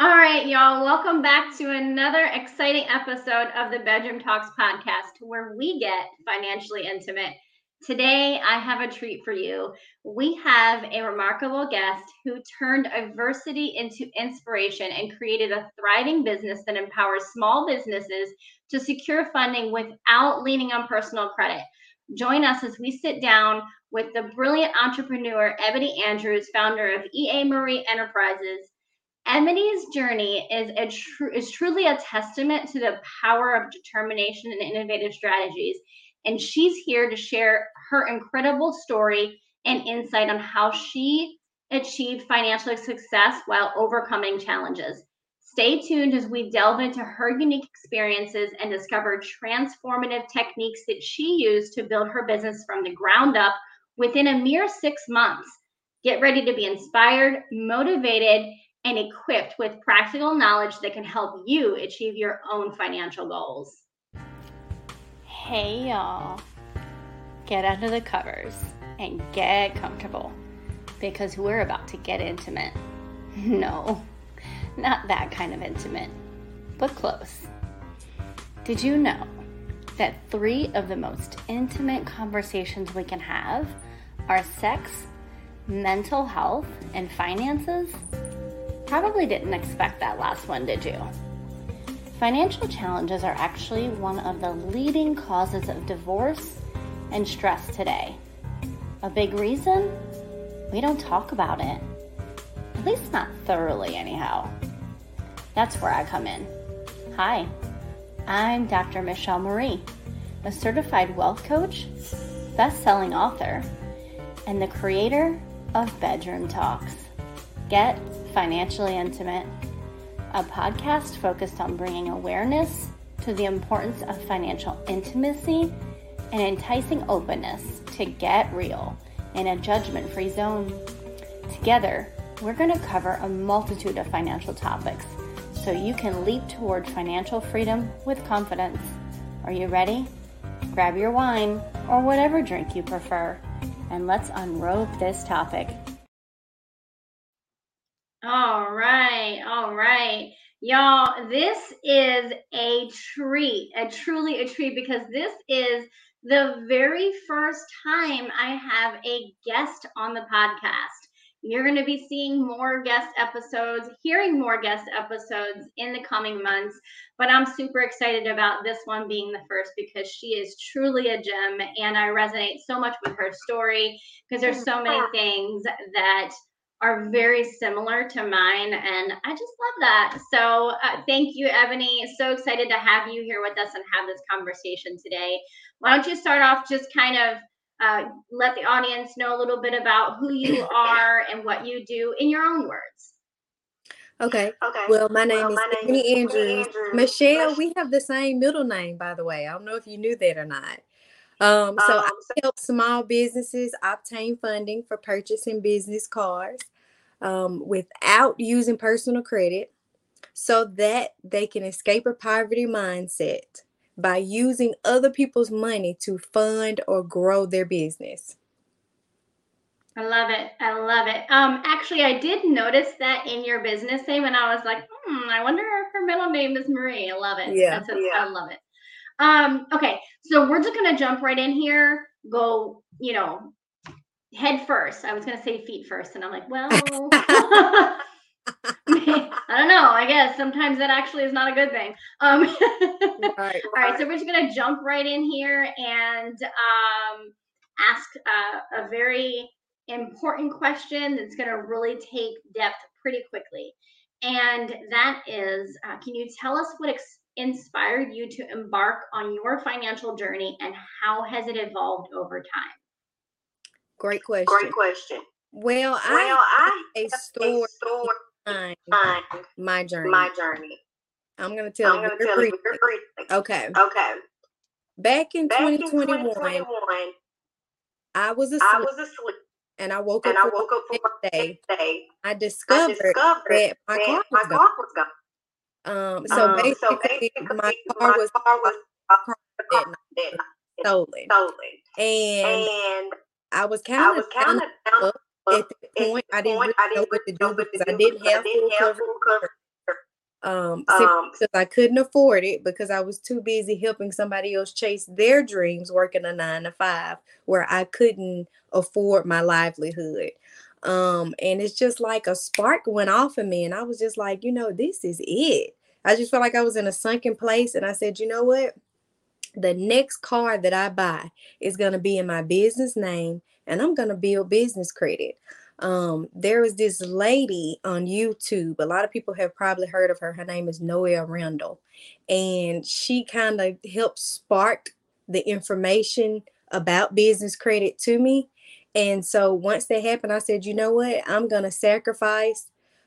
All right, y'all. Welcome back to another exciting episode of the Bedroom Talks podcast where we get financially intimate. Today, I have a treat for you. We have a remarkable guest who turned adversity into inspiration and created a thriving business that empowers small businesses to secure funding without leaning on personal credit. Join us as we sit down with the brilliant entrepreneur Eboni Andrews, founder of EA Marie Enterprises Emily's journey is a tr- is truly a testament to the power of determination and innovative strategies. And she's here to share her incredible story and insight on how she achieved financial success while overcoming challenges. Stay tuned as we delve into her unique experiences and discover transformative techniques that she used to build her business from the ground up within a mere six months. Get ready to be inspired, motivated, and equipped with practical knowledge that can help you achieve your own financial goals. Hey, y'all. Get under the covers and get comfortable because we're about to get intimate. No, not that kind of intimate, but close. Did you know that three of the most intimate conversations we can have are sex, mental health, and finances? Probably didn't expect that last one, did you? Financial challenges are actually one of the leading causes of divorce and stress today. A big reason? We don't talk about it. At least not thoroughly, anyhow. That's where I come in. Hi, I'm Dr. Michelle Marie, a certified wealth coach, best selling author, and the creator of Bedroom Talks. Get Financially Intimate, a podcast focused on bringing awareness to the importance of financial intimacy and enticing openness to get real in a judgment free zone. Together, we're going to cover a multitude of financial topics so you can leap toward financial freedom with confidence. Are you ready? Grab your wine or whatever drink you prefer, and let's unrobe this topic. All right, all right. Y'all, this is a treat, a truly a treat because this is the very first time I have a guest on the podcast. You're going to be seeing more guest episodes, hearing more guest episodes in the coming months. But I'm super excited about this one being the first because she is truly a gem and I resonate so much with her story because there's so many things that are very similar to mine and i just love that so uh, thank you eboni so excited to have you here with us and have this conversation today why don't you start off just kind of uh, let the audience know a little bit about who you are and what you do in your own words Okay. Okay. Well, my name well, is my Eboni Andrews. Andrews. Michelle, we have the same middle name, by the way. I don't know if you knew that or not. Um, so um, I help small businesses obtain funding for purchasing business cards um, without using personal credit so that they can escape a poverty mindset by using other people's money to fund or grow their business. I love it. I love it. Um, actually, I did notice that in your business name, and I was like, hmm, I wonder if her middle name is Marie. I love it. Yeah, a, yeah. I love it. Um, okay, so we're just gonna jump right in here. Go, you know, head first. I was going to say feet first, and I'm like, well, I don't know. I guess sometimes that actually is not a good thing. Um, right, right. All right, so we're just going to jump right in here and um, ask uh, a very important question that's going to really take depth pretty quickly. And that is, uh, can you tell us what ex- inspired you to embark on your financial journey and how has it evolved over time? Great question. Great question. Well, well I, I a story, story behind my journey. My journey. I'm going to tell I'm you. Gonna tell briefly. you briefly. Okay. Okay. Back in, Back 2021, in 2021, I was asleep. I was asleep. And I woke up. And I woke up for day. day. I discovered, I discovered that my car was my gone. was gone. Um, so, um, basically, so basically, my car was, car was, was stolen. Stolen. And, and I was kind of kind of at the point I didn't really know what to do because I didn't have full coverage. um, um because I couldn't afford it because I was too busy helping somebody else chase their dreams, working a nine to five, where I couldn't afford my livelihood. Um, and it's just like a spark went off of me, and I was just like, you know, this is it. I just felt like I was in a sunken place, and I said, you know what? The next car that I buy is going to be in my business name, and I'm going to build business credit. Um, there was this lady on YouTube. A lot of people have probably heard of her. Her name is Noelle Randall, and she kind of helped spark the information about business credit to me. And so once that happened, I said, you know what? I'm going to sacrifice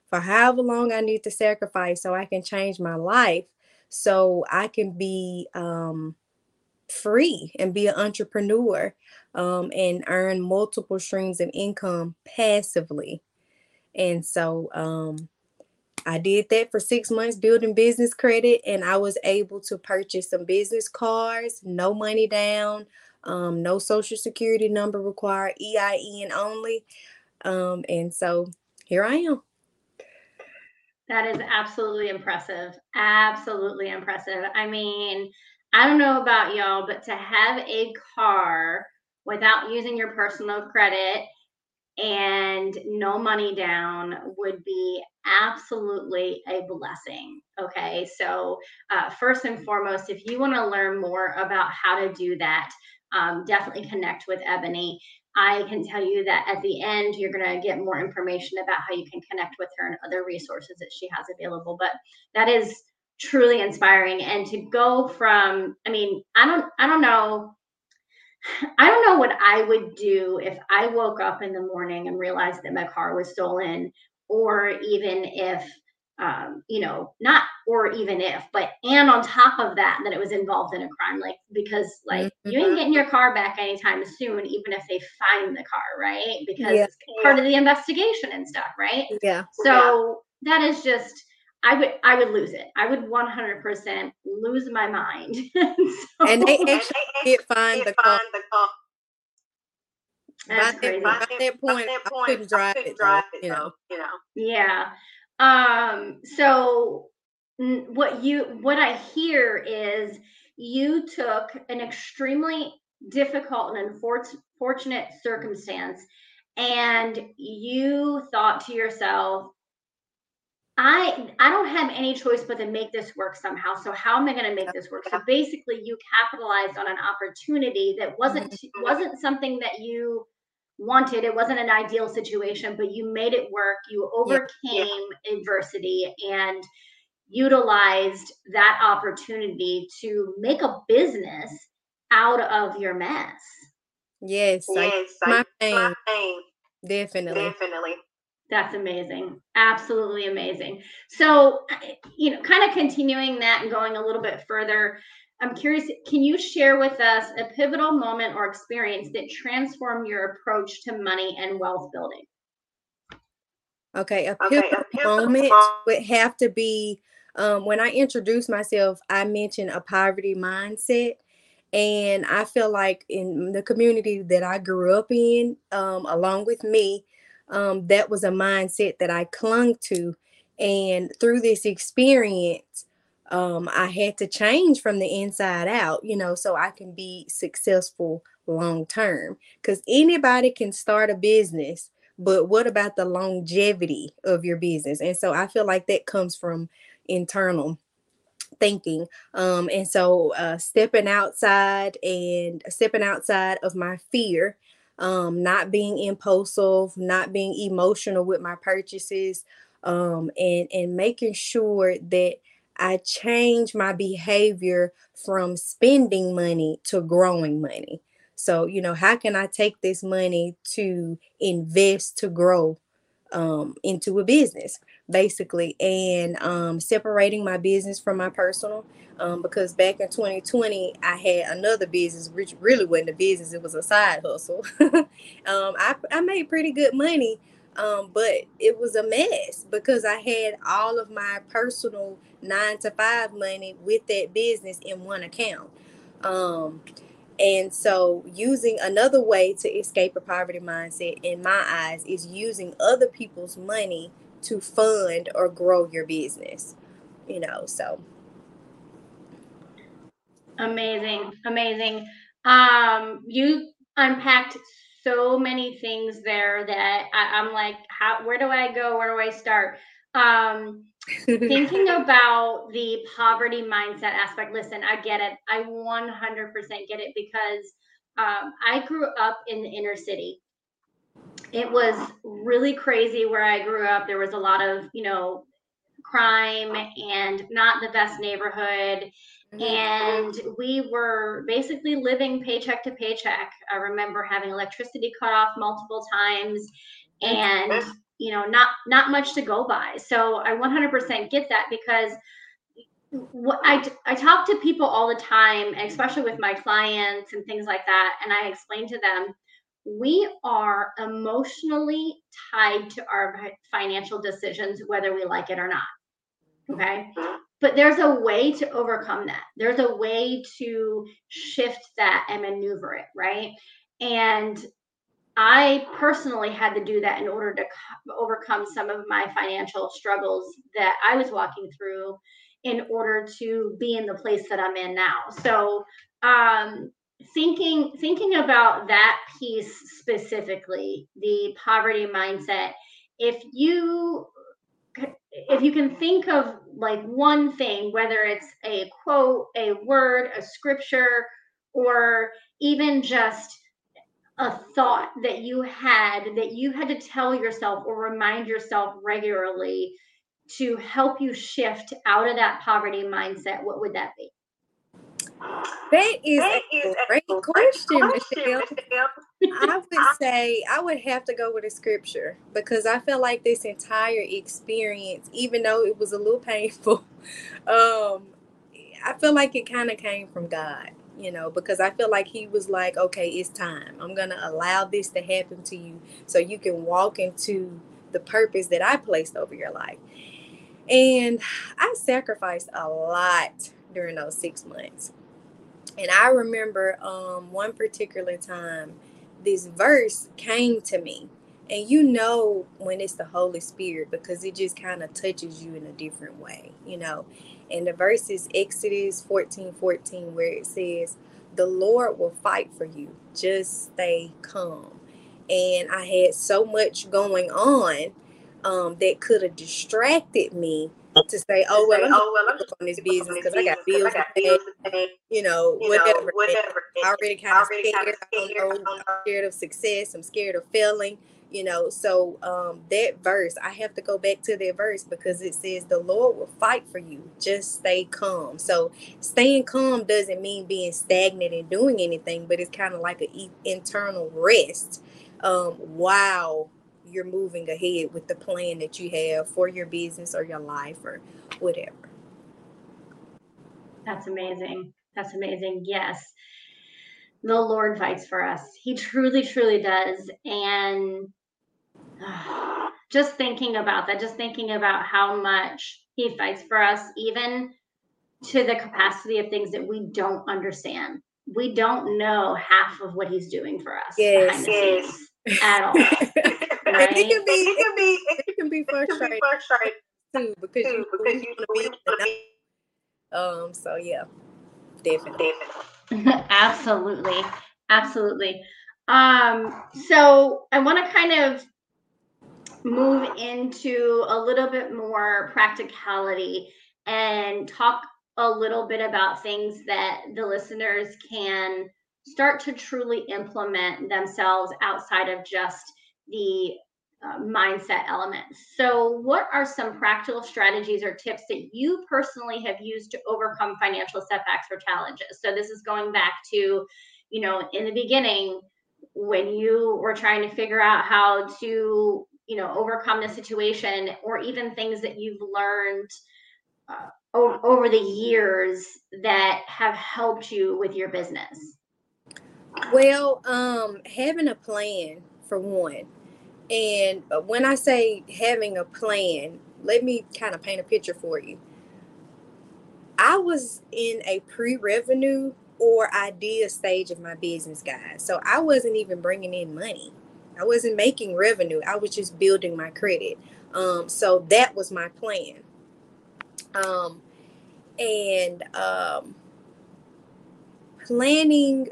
for however long I need to sacrifice so I can change my life so I can be um, free and be an entrepreneur um, and earn multiple streams of income passively. And so um, I did that for six months building business credit, and I was able to purchase some business cards, no money down, um, no social security number required, EIN only. Um, and so here I am. That is absolutely impressive. Absolutely impressive. I mean, I don't know about y'all, but to have a car without using your personal credit and no money down would be absolutely a blessing. Okay, so uh, first and foremost, if you want to learn more about how to do that, um, definitely connect with Eboni. I can tell you that at the end, you're going to get more information about how you can connect with her and other resources that she has available. But that is truly inspiring. And to go from, I mean, I don't, I don't know. I don't know what I would do if I woke up in the morning and realized that my car was stolen, or even if um, you know, not or even if, but and on top of that, that it was involved in a crime, like because like mm-hmm. you ain't getting your car back anytime soon, even if they find the car, right? Because yeah. it's part of the investigation and stuff, right? Yeah. So yeah. that is just I would I would lose it. I would 100% lose my mind. so, and they actually did find the car. By that, by that, point, I couldn't drive, I couldn't it, drive though, it, you know. You know. Yeah. Um, so what you what I hear is you took an extremely difficult and unfortunate circumstance and you thought to yourself I I don't have any choice but to make this work somehow. So how am I going to make this work? So basically you capitalized on an opportunity that wasn't mm-hmm. wasn't something that you wanted. It wasn't an ideal situation, but you made it work. You overcame yeah. adversity and utilized that opportunity to make a business out of your mess. Yes, yes, I, my, pain. my pain. Definitely. Definitely. That's amazing. Absolutely amazing. So, you know, kind of continuing that and going a little bit further, I'm curious, can you share with us a pivotal moment or experience that transformed your approach to money and wealth building? Okay, a pivotal, okay, a pivotal moment would have to be um, when I introduced myself, I mentioned a poverty mindset. And I feel like in the community that I grew up in, um, along with me, um, that was a mindset that I clung to. And through this experience, um, I had to change from the inside out, you know, so I can be successful long term. Because anybody can start a business, but what about the longevity of your business? And so I feel like that comes from internal thinking. Um, and so uh, stepping outside and stepping outside of my fear, um, not being impulsive, not being emotional with my purchases, um, and and making sure that I change my behavior from spending money to growing money. So, you know, how can I take this money to invest to grow um, into a business, basically, and um, separating my business from my personal? Um, because back in 2020, I had another business, which really wasn't a business, it was a side hustle. Um, I, I made pretty good money um, but it was a mess because I had all of my personal nine to five money with that business in one account. Um, and so, using another way to escape a poverty mindset, in my eyes, is using other people's money to fund or grow your business. you know, so amazing, amazing. Um, you unpacked so many things there that I, am like, how where do I go? Where do I start? Um thinking about the poverty mindset aspect, listen, I get it. I 100% get it because um, I grew up in the inner city. It was really crazy where I grew up. There was a lot of, you know, crime and not the best neighborhood. Mm-hmm. And we were basically living paycheck to paycheck. I remember having electricity cut off multiple times and you know not not much to go by so i 100% get that because what I, I talk to people all the time especially with my clients and things like that and i explain to them we are emotionally tied to our financial decisions whether we like it or not okay? But there's a way to overcome that. There's a way to shift that and maneuver it right? And I personally had to do that in order to overcome some of my financial struggles that I was walking through in order to be in the place that I'm in now. So, um, thinking thinking about that piece specifically, the poverty mindset, if you if you can think of like one thing, whether it's a quote, a word, a scripture, or even just a thought that you had that you had to tell yourself or remind yourself regularly to help you shift out of that poverty mindset, what would that be? That is, that a, is great a question, question Michelle. I would say I would have to go with a scripture because I felt like this entire experience, even though it was a little painful, um, I feel like it kind of came from God you know, because I feel like he was like, okay, it's time. I'm going to allow this to happen to you so you can walk into the purpose that I placed over your life. And I sacrificed a lot during those six months. And I remember um, one particular time, this verse came to me. And you know when it's the Holy Spirit because it just kind of touches you in a different way, you know. And the verse is Exodus 14 14, where it says, The Lord will fight for you. Just stay calm. And I had so much going on um, that could have distracted me to say, oh well, I'm oh, well, I'm on this business because I got bills to pay, you know, you whatever. Know, whatever. I already kind of scared. Kind of scared. I'm scared of success. I'm scared of failing you know so um that verse i have to go back to that verse because it says the lord will fight for you just stay calm so staying calm doesn't mean being stagnant and doing anything but it's kind of like an internal rest um while you're moving ahead with the plan that you have for your business or your life or whatever that's amazing that's amazing yes the Lord fights for us. He truly, truly does. And just thinking about that, just thinking about how much he fights for us, even to the capacity of things that we don't understand. We don't know half of what he's doing for us yes, yes. at all. It can be, it can be, it can be frustrating, too because you, because you want to be. Um. So yeah, definitely. absolutely, absolutely. Um. So I want to kind of move into a little bit more practicality and talk a little bit about things that the listeners can start to truly implement themselves outside of just the uh, mindset elements. So, what are some practical strategies or tips that you personally have used to overcome financial setbacks or challenges? So, this is going back to, you know, in the beginning when you were trying to figure out how to you know overcome the situation or even things that you've learned uh, over the years that have helped you with your business well um having a plan for one and uh, when i say having a plan let me kind of paint a picture for you i was in a pre-revenue or idea stage of my business guys so i wasn't even bringing in money I wasn't making revenue. I was just building my credit. Um, so that was my plan. Um, and um, planning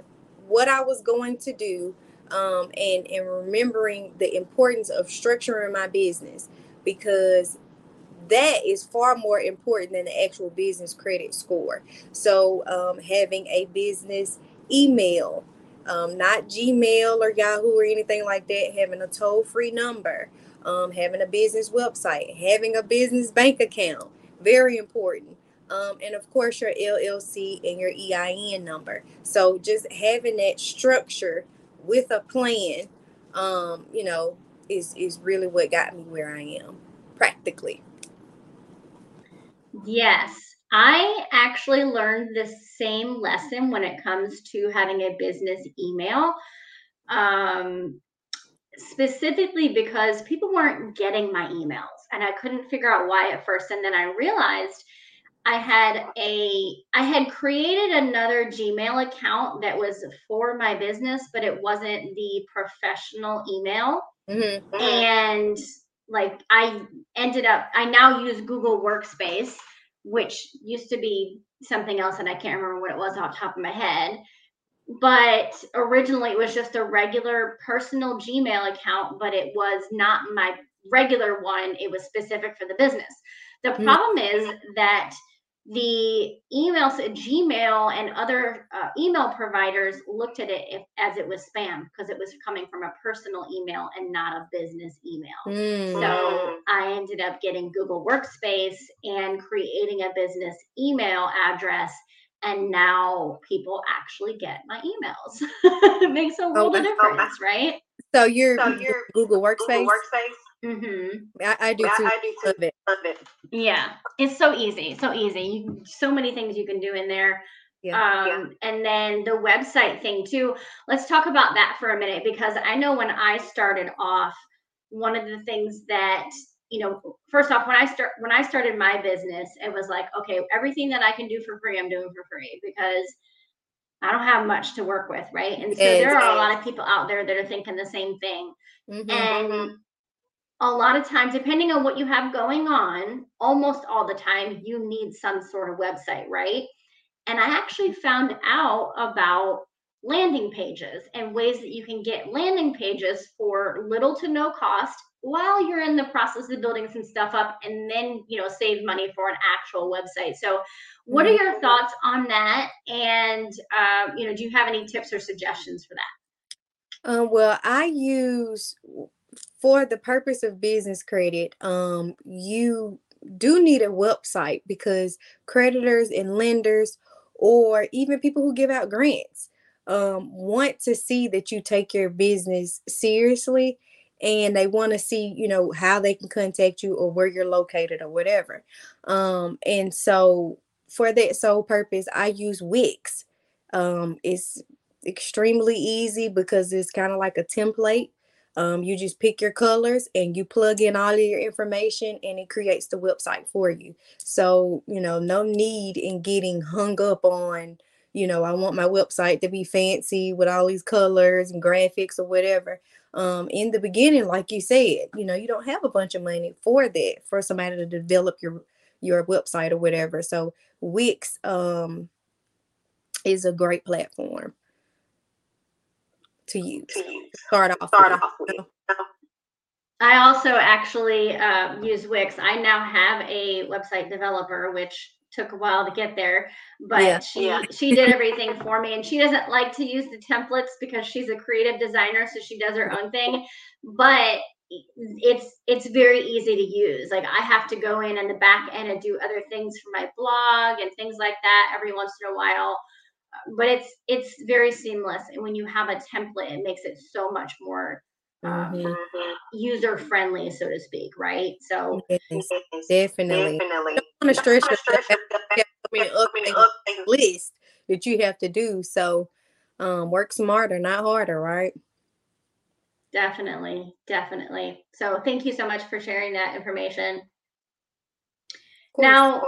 what I was going to do um, and, and remembering the importance of structuring my business because that is far more important than the actual business credit score. So, um, having a business email, um, not Gmail or Yahoo or anything like that, having a toll free number, um, having a business website, having a business bank account, very important. Um, and of course, your LLC and your EIN number. So, just having that structure with a plan, um, you know, is, is really what got me where I am practically. Yes, I actually learned the same lesson when it comes to having a business email. Um, specifically because people weren't getting my emails and I couldn't figure out why at first. And then I realized I had a I had created another Gmail account that was for my business, but it wasn't the professional email. Mm-hmm. And like I ended up I now use Google Workspace, which used to be something else and I can't remember what it was off top of my head. But originally it was just a regular personal Gmail account, but it was not my regular one. It was specific for the business. The mm-hmm. problem mm-hmm. is that the emails at Gmail and other uh, email providers looked at it if, as it was spam because it was coming from a personal email and not a business email. Mm. So I ended up getting Google Workspace and creating a business email address. And now people actually get my emails. it makes a world oh, of difference, right? So you're, so you're Google Workspace. Google Workspace Mm-hmm. I, I, do too. I, I do too. Love it. Love it. Yeah, it's so easy, so easy. You, so many things you can do in there. Yeah, um, yeah. And then the website thing too. Let's talk about that for a minute because I know when I started off, one of the things that you know, first off, when I start when I started my business, it was like, okay, everything that I can do for free, I'm doing for free because I don't have much to work with, right? And so there are a lot of people out there that are thinking the same thing. Mm-hmm. And a lot of times, depending on what you have going on, almost all the time, you need some sort of website, right? And I actually found out about landing pages and ways that you can get landing pages for little to no cost while you're in the process of building some stuff up and then you know save money for an actual website. So what are your thoughts on that? And uh, you know do you have any tips or suggestions for that? Um, well i use for the purpose of business credit, um, you do need a website because creditors and lenders, or even people who give out grants, um, want to see that you take your business seriously and they want to see you know how they can contact you or where you're located or whatever. Um, and so for that sole purpose i use wix. Um, it's extremely easy because it's kind of like a template um, you just pick your colors and you plug in all of your information and it creates the website for you. So, you know, no need in getting hung up on, you know, I want my website to be fancy with all these colors and graphics or whatever. Um, in the beginning, like you said, you know, you don't have a bunch of money for that, for somebody to develop your your website or whatever. So Wix um is a great platform to use. Start off. Start with. off with. I also actually uh, use Wix. I now have a website developer, which took a while to get there, but yeah, she yeah. she did everything for me. And she doesn't like to use the templates because she's a creative designer, so she does her own thing. But it's it's very easy to use. Like I have to go in on the back end and do other things for my blog and things like that every once in a while but it's it's very seamless and when you have a template it makes it so much more um, mm-hmm. user friendly so to speak right? So yes, definitely. definitely. Want to stress list that you have to do so um, work smarter not harder right? Definitely definitely. So thank you so much for sharing that information. Course, now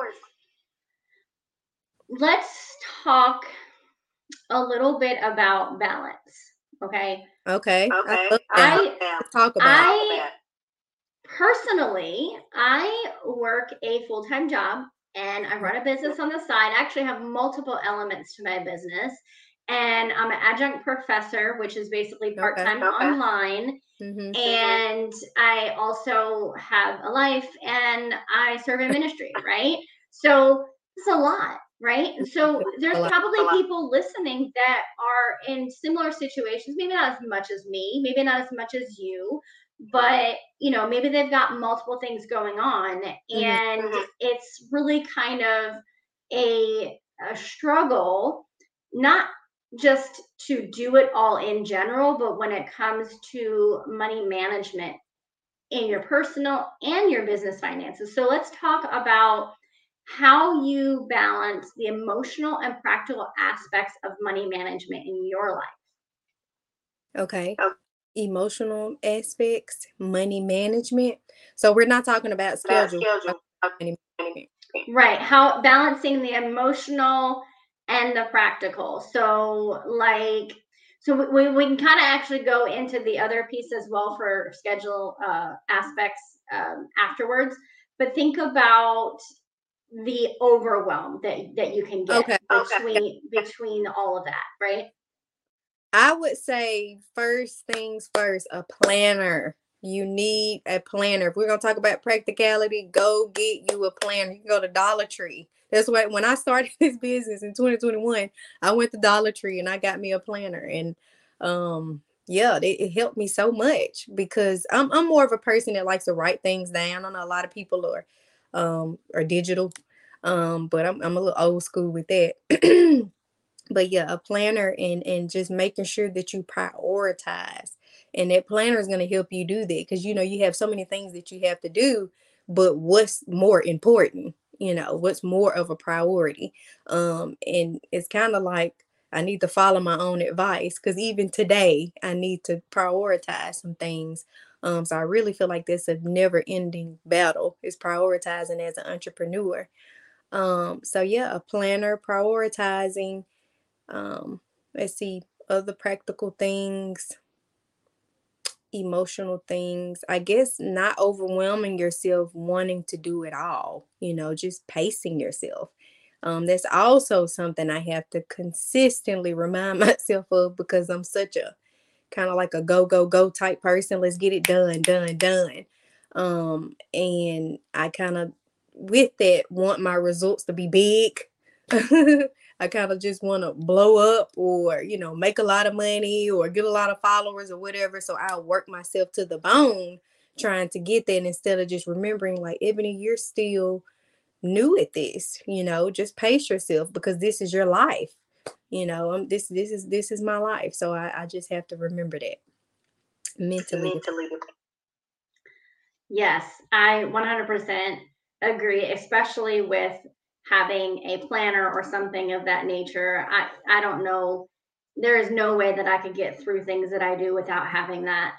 let's talk a little bit about balance. Okay. Okay. Okay. I, I talk about I personally, I work a full time job. and I run a business on the side. I actually have multiple elements to my business. And I'm an adjunct professor, which is basically part time okay. online. Mhm. And I also have a life and I serve in ministry, right? So it's a lot, right? So there's probably people listening that are in similar situations, maybe not as much as me, maybe not as much as you, but you know, maybe they've got multiple things going on and Mhm. it's really kind of a, a struggle, not just to do it all in general, but when it comes to money management in your personal and your business finances. So let's talk about how you balance the emotional and practical aspects of money management in your life. Okay. Okay. Emotional aspects, money management. So we're not talking about schedule. schedule. money management. Right. How balancing the emotional and the practical. So like so we, we can kind of actually go into the other piece as well for schedule uh, aspects um, afterwards. But think about the overwhelm that that you can get Okay. Okay. between between all of that, right? I would say first things first, a planner. You need a planner. If we're gonna talk about practicality, go get you a planner. You can go to Dollar Tree. That's why when I started this business in 2021, I went to Dollar Tree and I got me a planner. And um, yeah, it, it helped me so much because I'm I'm more of a person that likes to write things down. I know a lot of people are um are digital. Um, but I'm I'm a little old school with that. but yeah a planner and and just making sure that you prioritize and that planner is going to help you do that because you know you have so many things that you have to do but what's more important you know what's more of a priority um and it's kind of like i need to follow my own advice because even today i need to prioritize some things um so i really feel like this a never ending battle is prioritizing as an entrepreneur. Um so yeah a planner prioritizing um let's see other practical things emotional things i guess not overwhelming yourself wanting to do it all you know just pacing yourself. Um that's also something i have to consistently remind myself of because i'm such a kind of like a go go go type person let's get it done done done um and i kind of with that want my results to be big I kind of just want to blow up or, you know, make a lot of money or get a lot of followers or whatever. So I'll work myself to the bone trying to get that instead of just remembering, like, Eboni, you're still new at this, you know, just pace yourself because this is your life. You know, um, this this is this is my life. So I, I just have to remember that mentally. Mentally. Yes, I 100% agree, especially with having a planner or something of that nature. I I don't know. There is no way that I could get through things that I do without having that.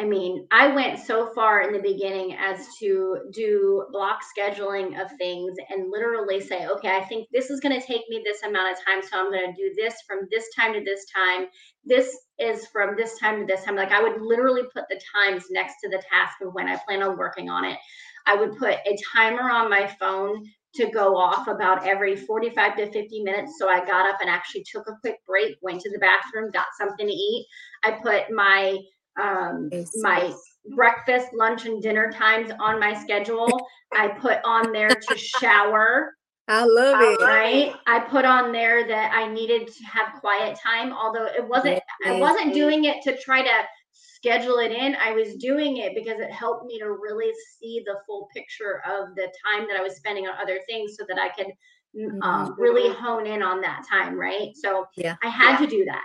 I mean, I went so far in the beginning as to do block scheduling of things and literally say, okay, I think this is going to take me this amount of time. So I'm going to do this from this time to this time. This is from this time to this time. Like I would literally put the times next to the task of when I plan on working on it. I would put a timer on my phone to go off about every 45 to 50 minutes. So I got up and actually took a quick break, went to the bathroom, got something to eat. I put my um my breakfast, lunch, and dinner times on my schedule. I put on there to shower, I love it. right? I put on there that I needed to have quiet time, although it wasn't I wasn't doing it to try to schedule it in. I was doing it because it helped me to really see the full picture of the time that I was spending on other things so that I could mm, um, really hone in on that time, right? So Yeah. I had Yeah. to do that.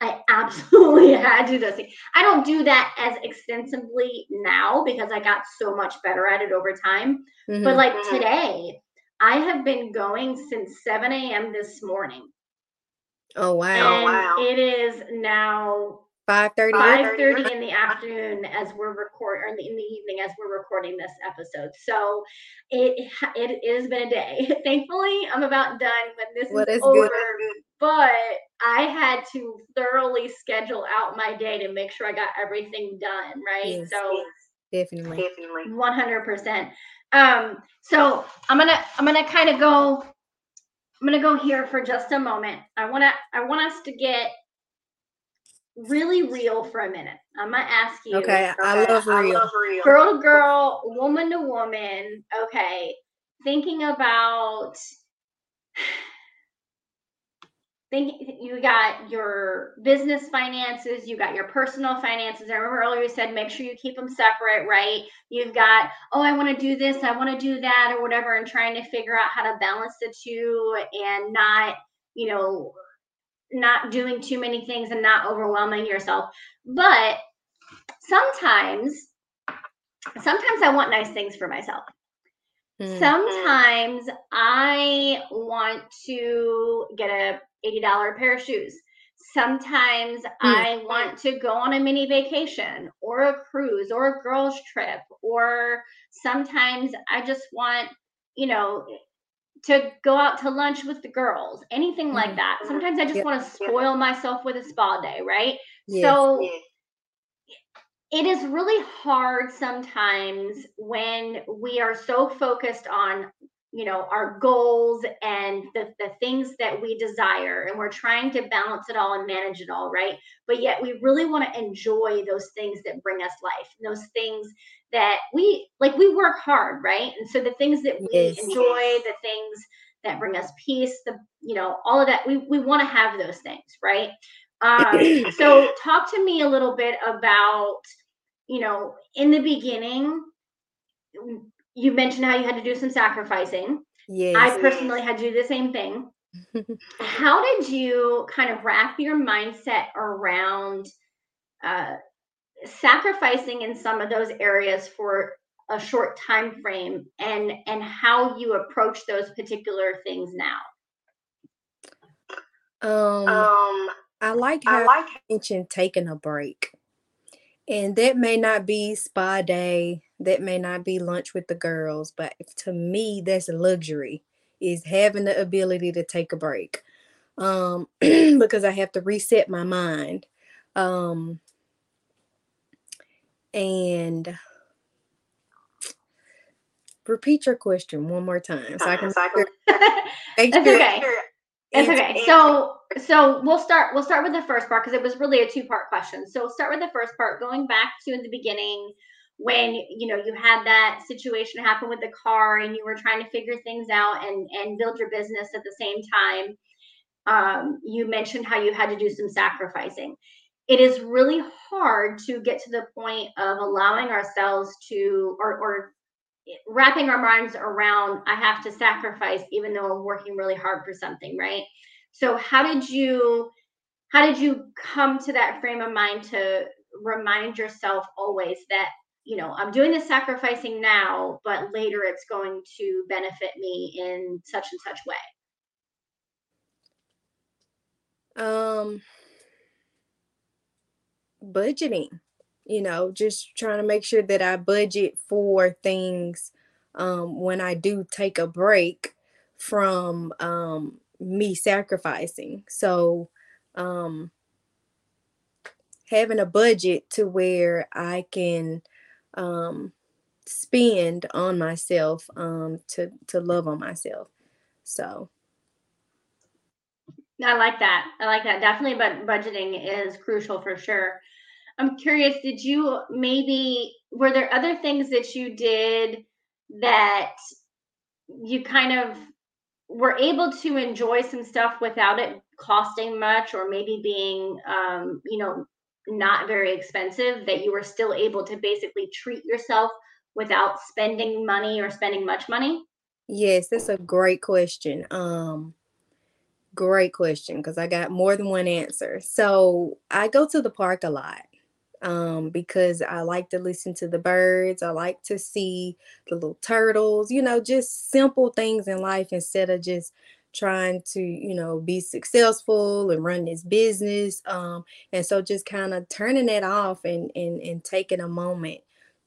I absolutely had to do this. I don't do that as extensively now because I got so much better at it over time. But Mhm. like Mhm. today, I have been going since 7 a.m. this morning. Oh wow. And wow. it is now 5:30. five Five thirty thirty. in the afternoon as we're record or in the, in the evening as we're recording this episode. So it it, it has been a day. Thankfully, I'm about done when this Well, is over. good. But I had to thoroughly schedule out my day to make sure I got everything done. Right. Yes. So Definitely. Definitely. 100%. Um, so I'm gonna I'm gonna kind of go I'm gonna go here for just a moment. I wanna I want us to get really real for a minute. I'm gonna ask you. Okay, I love real. I love real. girl to girl, woman to woman. Okay, thinking about think you got your business finances, you got your personal finances. I remember earlier you said make sure you keep them separate, right? You've got, oh, I want to do this, I want to do that, or whatever, and trying to figure out how to balance the two and not, you know, not doing too many things and not overwhelming yourself. But sometimes, sometimes I want nice things for myself. Hmm. Sometimes I want to get a $80 pair of shoes. Sometimes I want to go on a mini vacation or a cruise or a girls trip or sometimes I just want, you know, to go out to lunch with the girls, anything like Mhm. that. Sometimes I just Yep. want to spoil myself with a spa day, right? Yes. So Yes. it is really hard sometimes when we are so focused on you know our goals and the, the things that we desire and we're trying to balance it all and manage it all right? But yet we really want to enjoy those things that bring us life those things that we like we work hard right? And so the things that we Yes. enjoy the things that bring us peace the you know all of that we, we want to have those things right? Um, so talk to me a little bit about you know in the beginning you mentioned how you had to do some sacrificing yes. i personally had to do the same thing how did you kind of wrap your mindset around uh, sacrificing in some of those areas for a short time frame and and how you approach those particular things now um, Um, I like how I like you mentioned taking a break. And that may not be spa day, that may not be lunch with the girls, but to me, that's a luxury is having the ability to take a break. Um, because I have to reset my mind. Um, and repeat your question one more time so I can so I can make That's okay. It's okay. So so we'll start we'll start with the first part because it was really a two part question. So we'll start with the first part, going back to in the beginning when you know you had that situation happen with the car and you were trying to figure things out and and build your business at the same time. Um, you mentioned how you had to do some sacrificing. It is really hard to get to the point of allowing ourselves to or or wrapping our minds around I have to sacrifice even though I'm working really hard for something, right? So how did you how did you come to that frame of mind to remind yourself always that you know I'm doing the sacrificing now, but later it's going to benefit me in such and such way? um budgeting you know just trying to make sure that i budget for things um when i do take a break from um me sacrificing so um having a budget to where i can um spend on myself um to to love on myself so I like that. I like that. Definitely, but budgeting is crucial for sure. I'm curious, did you maybe were there other things that you did that you kind of were able to enjoy some stuff without it costing much or maybe being um, you know, not very expensive that you were still able to basically treat yourself without spending money or spending much money? Yes, that's a great question. Um, great question because I got more than one answer. So I go to the park a lot um, because I like to listen to the birds. I like to see the little turtles, you know, just simple things in life instead of just trying to, you know, be successful and run this business. Um, and so just kind of turning it off and, and, and taking a moment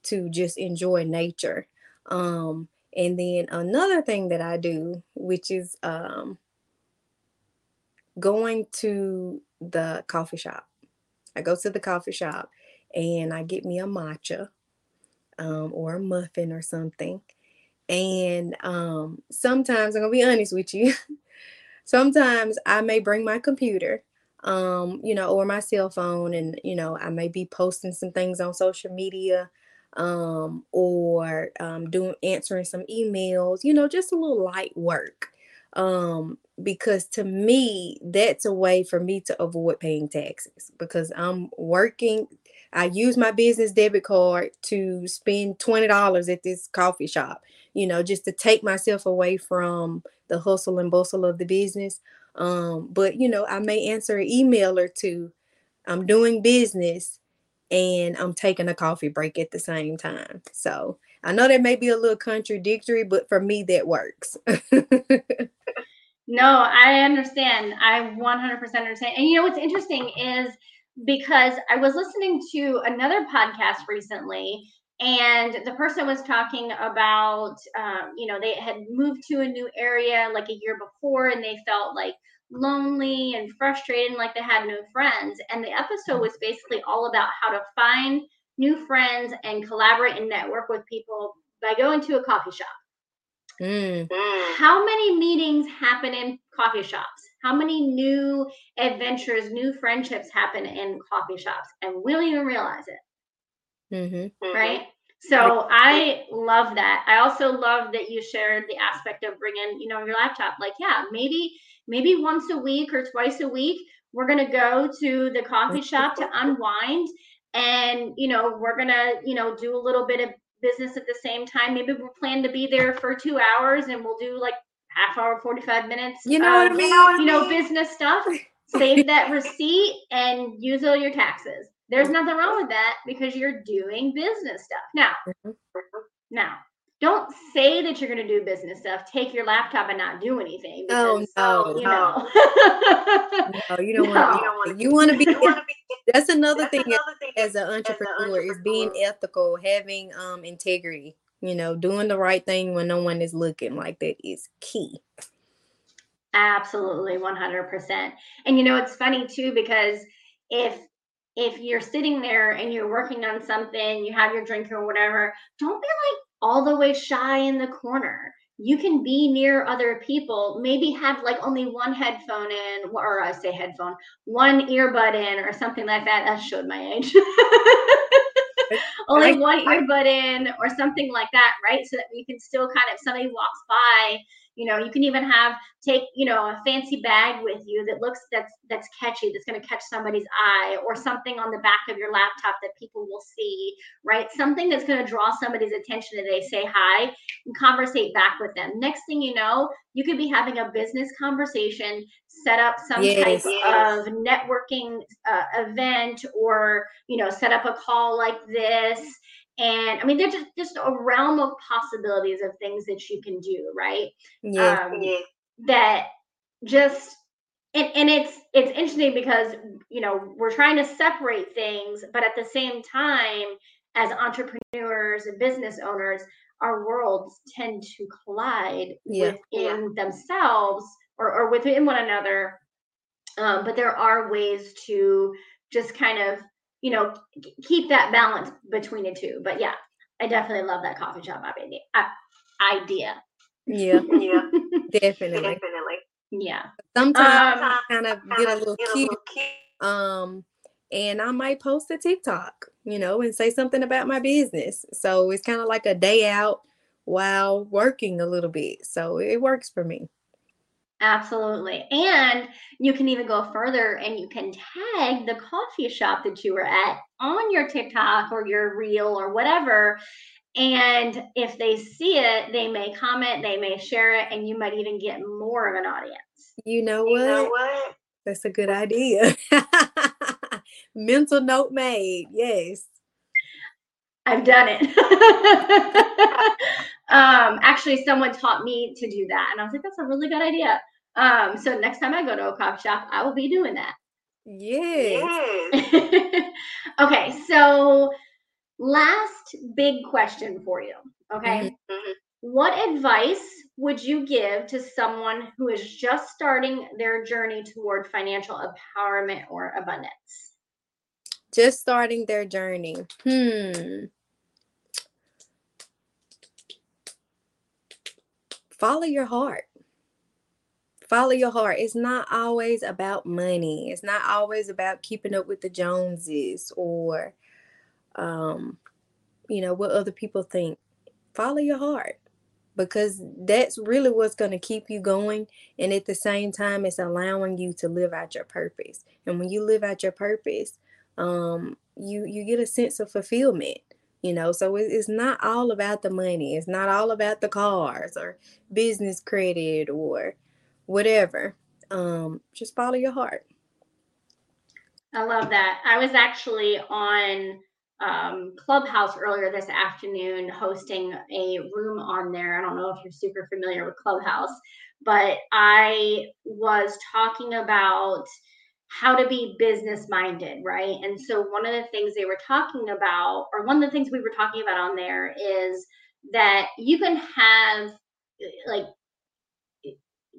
to just enjoy nature. Um, and then another thing that I do, which is um, going to the coffee shop. I go to the coffee shop and I get me a matcha um, or a muffin or something. And um, sometimes I'm gonna be honest with you. sometimes I may bring my computer, um, you know, or my cell phone, and you know, I may be posting some things on social media, um, or um, doing answering some emails, you know, just a little light work. Um, because to me, that's a way for me to avoid paying taxes because I'm working. I use my business debit card to spend $20 at this coffee shop, you know, just to take myself away from the hustle and bustle of the business. Um, but you know, I may answer an email or two. I'm doing business and I'm taking a coffee break at the same time. So I know that may be a little contradictory, but for me, that works. no, I understand. I 100% understand. And you know what's interesting is because I was listening to another podcast recently and the person was talking about um, you know they had moved to a new area like a year before and they felt like lonely and frustrated and like they had no friends. And the episode was basically all about how to find new friends and collaborate and network with people by going to a coffee shop. Mm. how many meetings happen in coffee shops? How many new adventures new friendships happen in coffee shops? And we don't even realize it Mm-hmm. mm-hmm. Right. So I love that. I also love that you shared the aspect of bringing, you know, your laptop. Like, yeah, maybe maybe once a week or twice a week, we're gonna go to the coffee shop to unwind, and you know, we're gonna, you know, do a little bit of business at the same time. Maybe we'll plan to be there for two hours, and we'll do like half hour, forty five minutes. You know of, what I mean? You know, business stuff. Save that receipt and use all your taxes. There's nothing wrong with that because you're doing business stuff. Now, mm-hmm. now, don't say that you're going to do business stuff. Take your laptop and not do anything. Oh, because, oh no, you know. no, you don't no. want. You want to be. That's another that's thing another as, as, an entrepreneur, as an entrepreneur is being ethical, having um integrity. You know, doing the right thing when no one is looking. Like that is key. Absolutely, one hundred percent. And you know, it's funny too because if if you're sitting there and you're working on something, you have your drink or whatever, don't be like all the way shy in the corner. You can be near other people, maybe have like only one headphone in, or I say headphone, one earbud in, or something like that. That showed my age. only one earbud in, or something like that, right? So that we can still kind of, somebody walks by you know you can even have take you know a fancy bag with you that looks that's that's catchy that's going to catch somebody's eye or something on the back of your laptop that people will see right something that's going to draw somebody's attention and they say hi and conversate back with them next thing you know you could be having a business conversation set up some yes, type yes. of networking uh, event or you know set up a call like this and I mean, there's just just a realm of possibilities of things that you can do, right? Yeah. Um, that just and, and it's it's interesting because you know we're trying to separate things, but at the same time, as entrepreneurs and business owners, our worlds tend to collide yeah. within yeah. themselves or, or within one another. Um, but there are ways to just kind of you know, keep that balance between the two. But yeah, I definitely love that coffee shop idea. idea. Yeah, yeah, definitely, definitely. Yeah. Sometimes um, I kind of get a little cute. Um, and I might post a TikTok, you know, and say something about my business. So it's kind of like a day out while working a little bit. So it works for me. Absolutely. And you can even go further and you can tag the coffee shop that you were at on your TikTok or your reel or whatever. And if they see it, they may comment, they may share it, and you might even get more of an audience. You know what? You know what? That's a good idea. Mental note made. Yes. I've done it. um, actually, someone taught me to do that. And I was like, that's a really good idea. Um, so next time I go to a coffee shop, I will be doing that. Yes. okay, so last big question for you. Okay. Mm-hmm. What advice would you give to someone who is just starting their journey toward financial empowerment or abundance? Just starting their journey. Hmm. follow your heart. Follow your heart. It's not always about money. It's not always about keeping up with the Joneses or um you know what other people think. Follow your heart because that's really what's going to keep you going and at the same time it's allowing you to live out your purpose and when you live out your purpose um you you get a sense of fulfillment you know so it's not all about the money it's not all about the cars or business credit or whatever um just follow your heart i love that i was actually on um, Clubhouse earlier this afternoon hosting a room on there. I don't know if you're super familiar with Clubhouse, but I was talking about how to be business minded, right? And so one of the things they were talking about, or one of the things we were talking about on there is that you can have like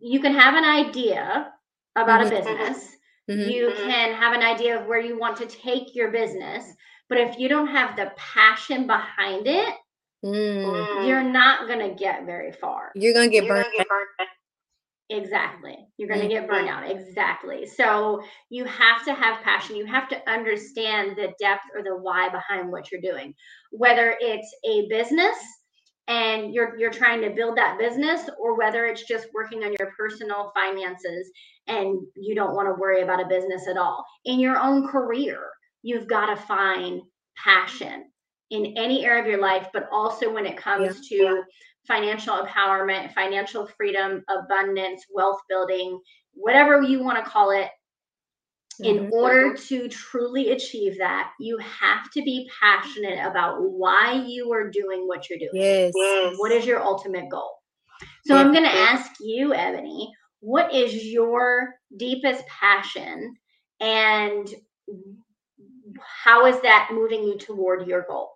you can have an idea about mm-hmm. a business. Mm-hmm. You mm-hmm. can have an idea of where you want to take your business, but if you don't have the passion behind it, mm. you're not going to get very far. You're going to get burned. Out. Exactly. You're going to get burned out. Exactly. So you have to have passion. You have to understand the depth or the why behind what you're doing. Whether it's a business and you're you're trying to build that business or whether it's just working on your personal finances and you don't want to worry about a business at all. In your own career, you've got to find passion in any area of your life, but also when it comes yeah. to financial empowerment, financial freedom, abundance, wealth building, whatever you want to call it. Mm-hmm. In order to truly achieve that, you have to be passionate about why you are doing what you're doing. Yes. What is your ultimate goal? So I'm going to ask you, Eboni, what is your deepest passion and how is that moving you toward your goal?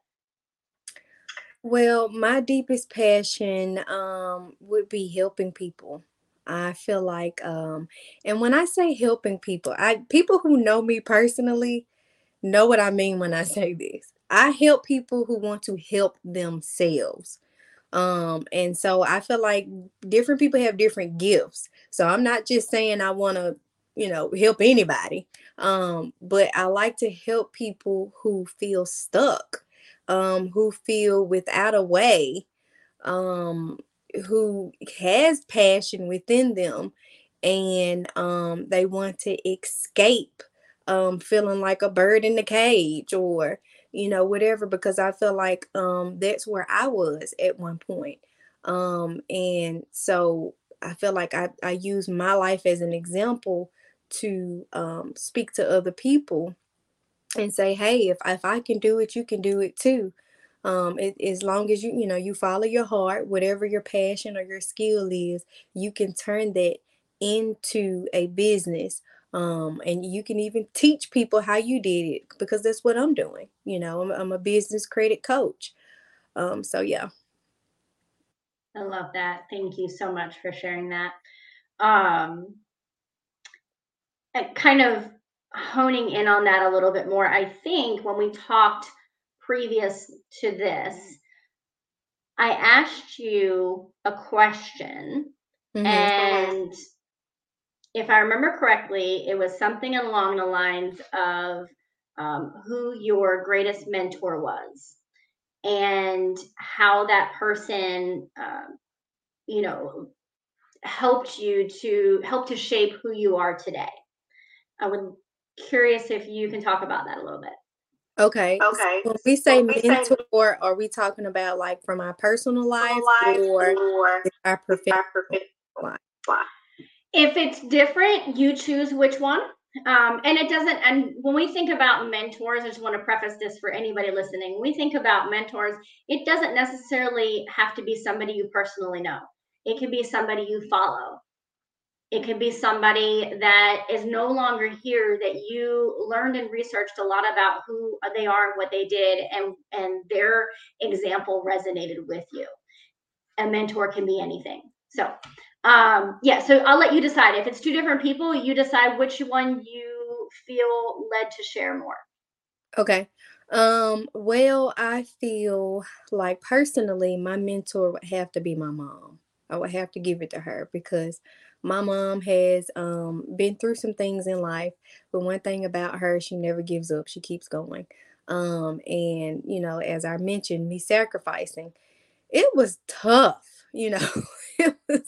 Well, my deepest passion um, would be helping people. I feel like, um, and when I say helping people, I people who know me personally know what I mean when I say this. I help people who want to help themselves. Um, and so I feel like different people have different gifts. So I'm not just saying I want to you know, help anybody. Um, but I like to help people who feel stuck, um, who feel without a way, um, who has passion within them and um, they want to escape um, feeling like a bird in the cage or you know whatever because i feel like um, that's where i was at one point um, and so i feel like I, I use my life as an example to um, speak to other people and say, hey, if, if I can do it, you can do it too. Um, it, as long as you, you know, you follow your heart, whatever your passion or your skill is, you can turn that into a business. Um, and you can even teach people how you did it because that's what I'm doing. You know, I'm, I'm a business credit coach. Um, so yeah. I love that. Thank you so much for sharing that. Um, kind of honing in on that a little bit more, I think when we talked previous to this, I asked you a question. Mm-hmm. And if I remember correctly, it was something along the lines of um, who your greatest mentor was and how that person, uh, you know, helped you to help to shape who you are today. I would curious if you can talk about that a little bit. Okay. Okay. So when we say when we mentor, say, are we talking about like from our personal life, life or, or our professional life? If it's different, you choose which one. Um, and it doesn't, and when we think about mentors, I just want to preface this for anybody listening. When we think about mentors, it doesn't necessarily have to be somebody you personally know. It can be somebody you follow. It can be somebody that is no longer here that you learned and researched a lot about who they are and what they did, and, and their example resonated with you. A mentor can be anything. So, um, yeah, so I'll let you decide. If it's two different people, you decide which one you feel led to share more. Okay. Um, well, I feel like personally, my mentor would have to be my mom. I would have to give it to her because my mom has um, been through some things in life, but one thing about her, she never gives up. She keeps going. Um, and you know, as I mentioned, me sacrificing, it was tough. You know,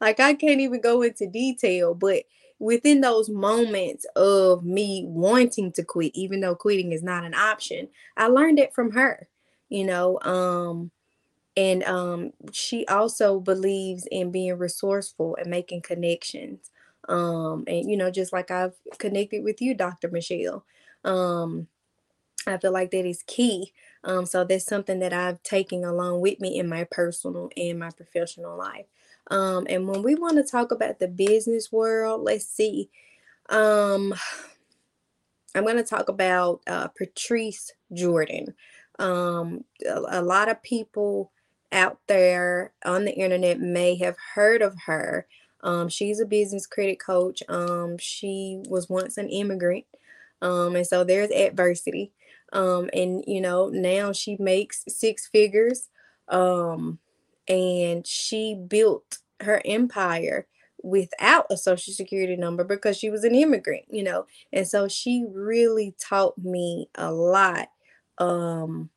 like I can't even go into detail, but within those moments of me wanting to quit, even though quitting is not an option, I learned it from her. You know, um, and um, she also believes in being resourceful and making connections um, and you know just like i've connected with you dr michelle um, i feel like that is key um, so that's something that i've taken along with me in my personal and my professional life. Um, and when we want to talk about the business world let's see um, i'm going to talk about uh, patrice jordan. Um, a, a lot of people out there on the internet may have heard of her. Um, she's a business credit coach. Um, she was once an immigrant. Um, and so there's adversity. Um, and you know, now she makes six figures. Um, and she built her empire without a social security number because she was an immigrant, you know. And so she really taught me a lot um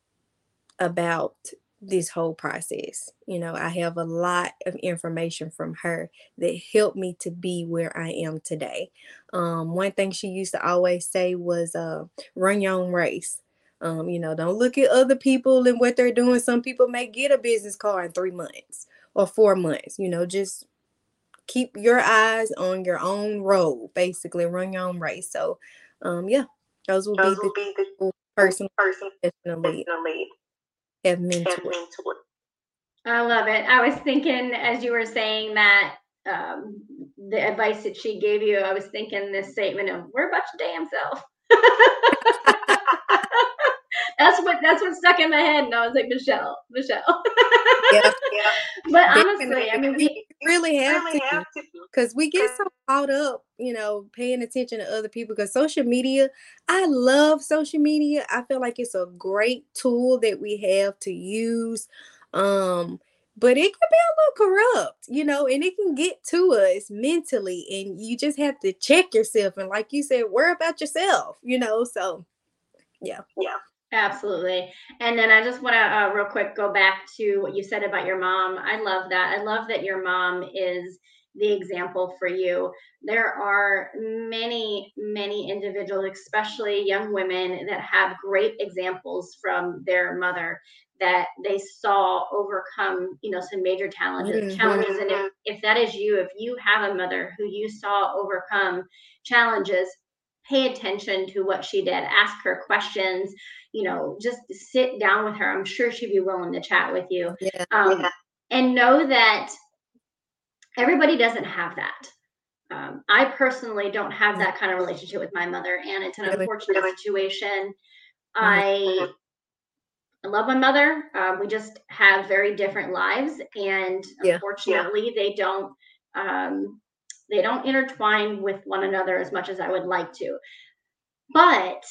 about this whole process. You know, I have a lot of information from her that helped me to be where I am today. Um, one thing she used to always say was, uh, run your own race. Um, you know, don't look at other people and what they're doing. Some people may get a business card in three months or four months. You know, just keep your eyes on your own road, basically, run your own race. So, um, yeah, those will those be, will the, be the person, person lead have mentored. I love it. I was thinking as you were saying that um, the advice that she gave you, I was thinking this statement of "We're about your damn self." that's what that's what stuck in my head, and I was like, Michelle, Michelle. yeah, yeah. But honestly, I mean, we really have really to because we get so caught up, you know, paying attention to other people. Because social media, I love social media. I feel like it's a great tool that we have to use. Um, but it can be a little corrupt, you know, and it can get to us mentally, and you just have to check yourself. And like you said, worry about yourself, you know. So, yeah, yeah. Absolutely. And then I just want to uh, real quick go back to what you said about your mom. I love that. I love that your mom is the example for you. There are many, many individuals, especially young women, that have great examples from their mother that they saw overcome, you know, some major challenges, mm-hmm. challenges. And if, if that is you, if you have a mother who you saw overcome challenges, pay attention to what she did, ask her questions, you know, just sit down with her. I'm sure she'd be willing to chat with you. Yeah, um, yeah. And know that everybody doesn't have that. Um, I personally don't have that kind of relationship with my mother, and it's an unfortunate situation. Mm-hmm. I I love my mother. Um, we just have very different lives, and yeah. unfortunately, they don't um, they don't intertwine with one another as much as I would like to. But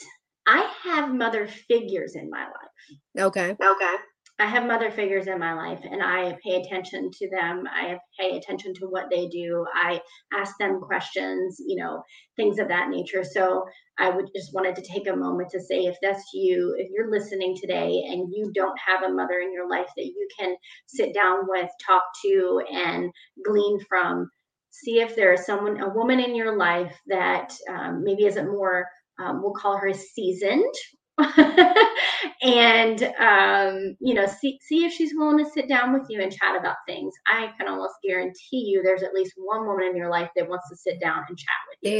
I have mother figures in my life. Okay. Okay. I have mother figures in my life and I pay attention to them. I pay attention to what they do. I ask them questions, you know, things of that nature. So I would just wanted to take a moment to say if that's you, if you're listening today and you don't have a mother in your life that you can sit down with, talk to, and glean from, see if there is someone, a woman in your life that um, maybe isn't more um, we'll call her seasoned. And um, you know see, see if she's willing to sit down with you and chat about things. I can almost guarantee you there's at least one woman in your life that wants to sit down and chat with you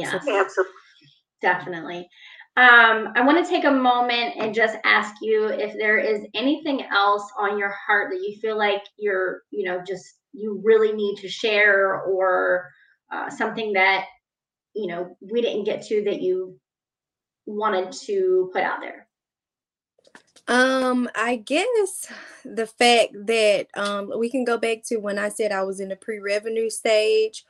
definitely. so, absolutely. definitely. Um, i want to take a moment and just ask you if there is anything else on your heart that you feel like you're you know just you really need to share or uh, something that you know we didn't get to that you wanted to put out there? Um i guess the fact that um we can go back to when i said i was in the pre-revenue stage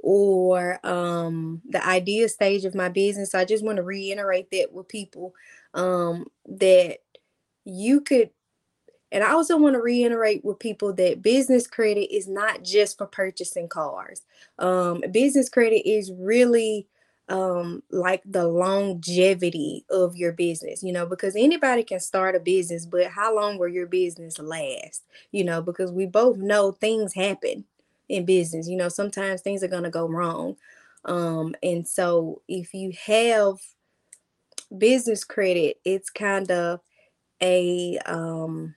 or um the idea stage of my business i just want to reiterate that with people um that you could and I also want to reiterate with people that business credit is not just for purchasing cars. Um, business credit is really um, like the longevity of your business, you know, because anybody can start a business, but how long will your business last? You know, because we both know things happen in business. You know, sometimes things are going to go wrong. Um, and so if you have business credit, it's kind of a um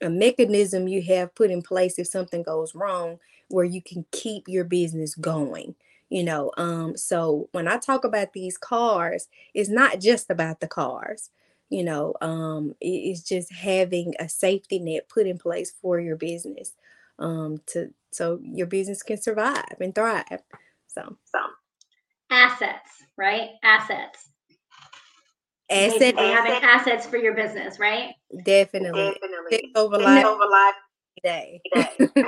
a mechanism you have put in place if something goes wrong where you can keep your business going you know um so when i talk about these cars it's not just about the cars you know um it's just having a safety net put in place for your business um to so your business can survive and thrive so. So assets right? Assets asset having assets for your business right definitely Definitely. over Take life over life day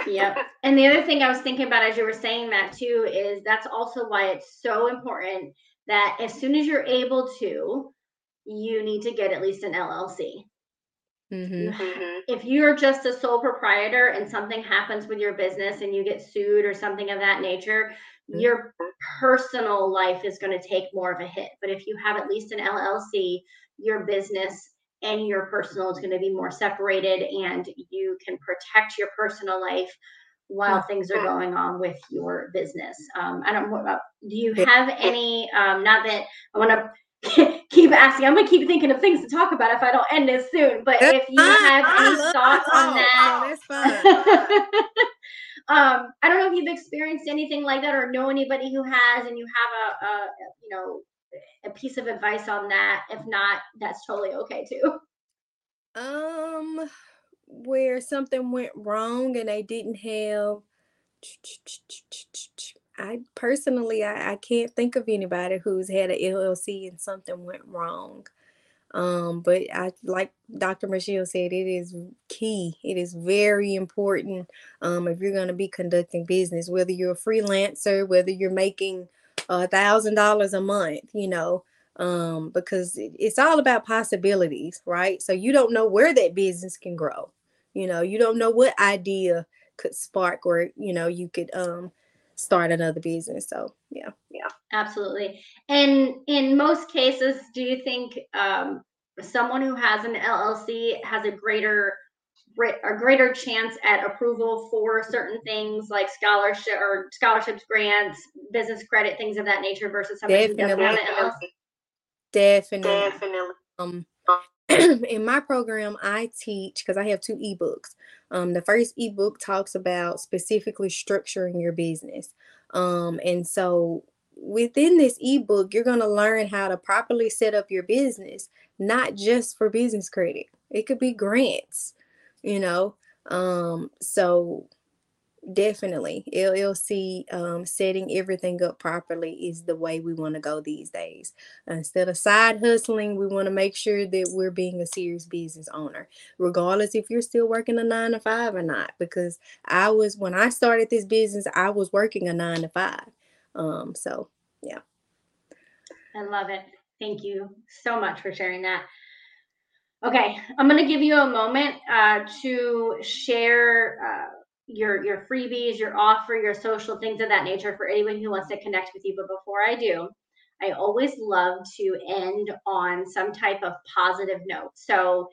yep. And the other thing I was thinking about as you were saying that too is that's also why it's so important that as soon as you're able to, you need to get at least an LLC. hmm Mhm. If you're just a sole proprietor and something happens with your business and you get sued or something of that nature. Your personal life is going to take more of a hit. But if you have at least an LLC, your business and your personal is going to be more separated and you can protect your personal life while things are going on with your business. Um, I don't know about, do you have any, um, not that I want to keep asking, I'm going to keep thinking of things to talk about if I don't end this soon, but That's if you have I any thoughts on that, that's fine. um, I don't know if you've experienced anything like that or know anybody who has, and you have a, a you know a piece of advice on that. If not, that's totally okay too. Um, where something went wrong and they didn't have. I personally, I, I can't think of anybody who's had an LLC and something went wrong. Um, but I like Dr. Michelle said, it is key. It is very important. Um, if you're going to be conducting business, whether you're a freelancer, whether you're making a thousand dollars a month, you know, um, because it- it's all about possibilities, right? So you don't know where that business can grow. You know, you don't know what idea could spark or, you know, you could um start another business. So yeah. Yeah, absolutely. And in most cases, do you think um, someone who has an LLC has a greater a greater chance at approval for certain things like scholarship or scholarships, grants, business credit, things of that nature versus somebody who doesn't have an LLC? Definitely. Definitely. um in my program i teach because i have two ebooks um the first ebook talks about specifically structuring your business. Um and so within this ebook you're going to learn how to properly set up your business not just for business credit. It could be grants you know? Um so definitely llc um, setting everything up properly is the way we want to go these days instead of side hustling we want to make sure that we're being a serious business owner regardless if you're still working a nine to five or not because i was when i started this business i was working a nine to five um so yeah. I love it. Thank you so much for sharing that. Okay, I'm going to give you a moment uh, to share uh, your your freebies, your offer, your social things of that nature for anyone who wants to connect with you. But before I do, I always love to end on some type of positive note. So,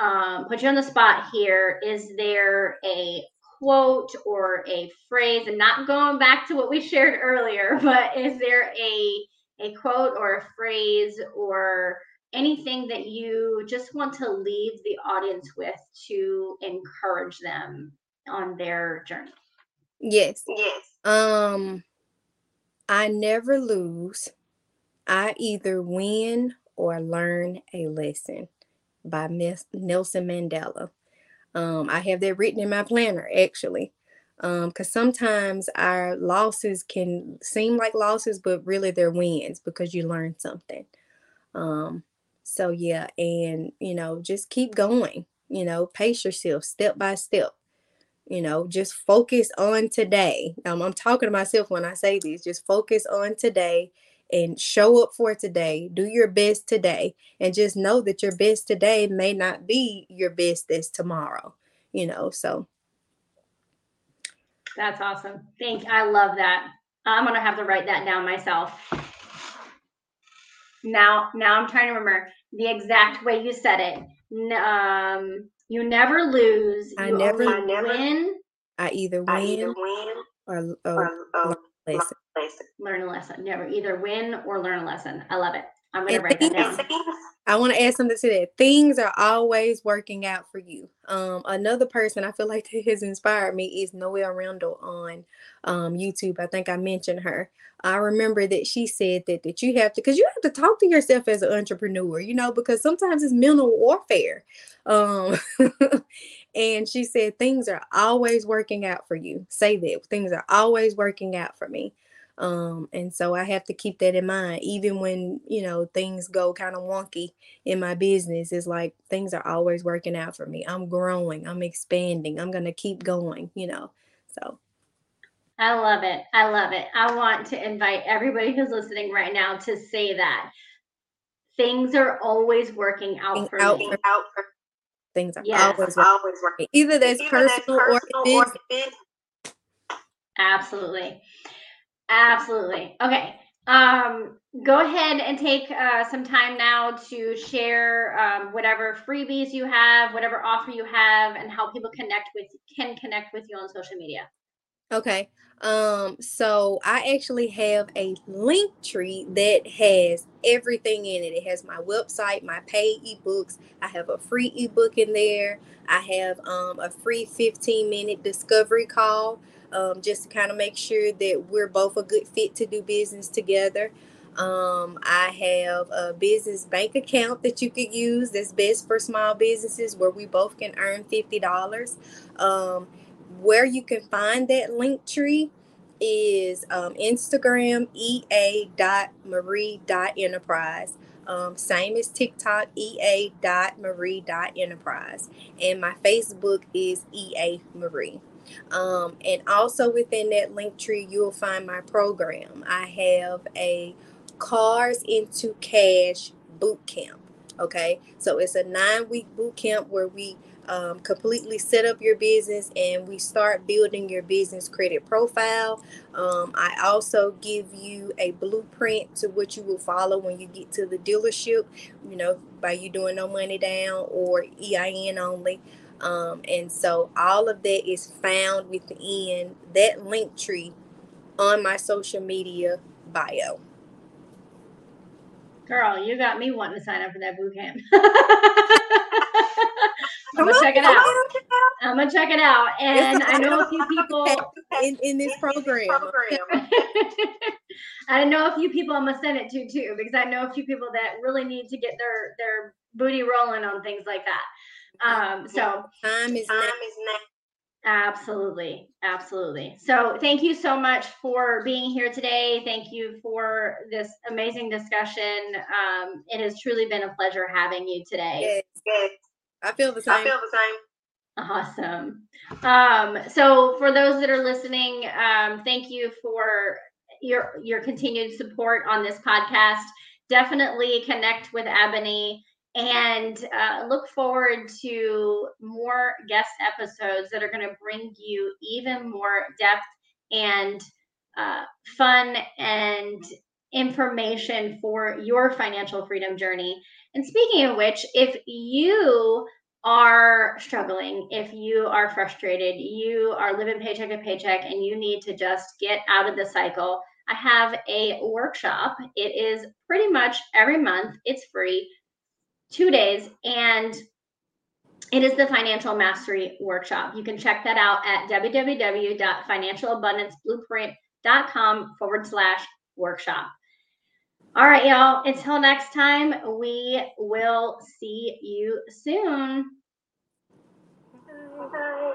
um, put you on the spot here. Is there a quote or a phrase, and not going back to what we shared earlier, but is there a a quote or a phrase or anything that you just want to leave the audience with to encourage them on their journey? yes. Yes. um i never lose. I either win or learn a lesson by Miss nelson mandela. Um i have that written in my planner actually. Um because sometimes our losses can seem like losses but really they're wins because you learn something. Um so yeah and you know just keep going you know pace yourself step by step you know just focus on today um, i'm talking to myself when i say this just focus on today and show up for today. Do your best today and just know that your best today may not be your best as tomorrow, you know. So that's awesome. Thank I love that. I'm gonna have to write that down myself. Now, now I'm trying to remember the exact way you said it. Um, you never lose. I you never, only win. I either win, I either win or, or, or, or learn a lesson. Learn a lesson. Never either win or learn a lesson. I love it. I'm gonna write that down. I want to add something to that. Things are always working out for you. Um, another person I feel like that has inspired me is Noelle Randall on um, YouTube. I think I mentioned her. I remember that she said that that you have to because you have to talk to yourself as an entrepreneur, you know, because sometimes it's mental warfare. Um, and she said things are always working out for you. Say that things are always working out for me. Um, and so I have to keep that in mind, even when you know things go kind of wonky in my business. It's like things are always working out for me. I'm growing, I'm expanding, I'm gonna keep going, you know. So I love it. I love it. I want to invite everybody who's listening right now to say that things are always working out for out me. for- out for things are Yes, always working. always working. Either that's Either personal, or business. business. Absolutely. Absolutely. Okay. Um, go ahead and take uh, some time now to share um, whatever freebies you have, whatever offer you have, and how people connect with can connect with you on social media. Okay. Um, so I actually have a link tree that has everything in it. It has my website, my paid ebooks. I have a free ebook in there. I have um, a free 15 minute discovery call um, just to kind of make sure that we're both a good fit to do business together. Um, I have a business bank account that you could use that's best for small businesses where we both can earn $50. Um, where you can find that link tree is um, Instagram ea.marie.enterprise. Um, same as TikTok, ea.marie.enterprise. And my Facebook is ea marie. Um, and also within that link tree, you'll find my program. I have a Cars into Cash boot camp. Okay, so it's a nine week boot camp where we um, completely set up your business and we start building your business credit profile. Um, I also give you a blueprint to what you will follow when you get to the dealership, you know, by you doing no money down or EIN only. Um, and so all of that is found within that link tree on my social media bio. Girl, you got me wanting to sign up for that boot camp. I'm gonna check it out. I'm gonna check it out. And I know a few people. in, in this program. I know a few people I'm gonna send it to too, because I know a few people that really need to get their their booty rolling on things like that. Um, so Time is Time now. is now. absolutely, absolutely. So thank you so much for being here today. Thank you for this amazing discussion. Um, it has truly been a pleasure having you today. Yes, Yes, I feel the same. I feel the same. Awesome. Um, so for those that are listening, um, thank you for your your continued support on this podcast. Definitely connect with Eboni and uh, look forward to more guest episodes that are going to bring you even more depth and uh, fun and information for your financial freedom journey. And speaking of which, if you are struggling, if you are frustrated, you are living paycheck to paycheck, and you need to just get out of the cycle, I have a workshop. It is pretty much every month, it's free, two days, and it is the Financial Mastery Workshop. You can check that out at www.financialabundanceblueprint.com forward slash workshop. All right, y'all. Until next time, we will see you soon. Bye.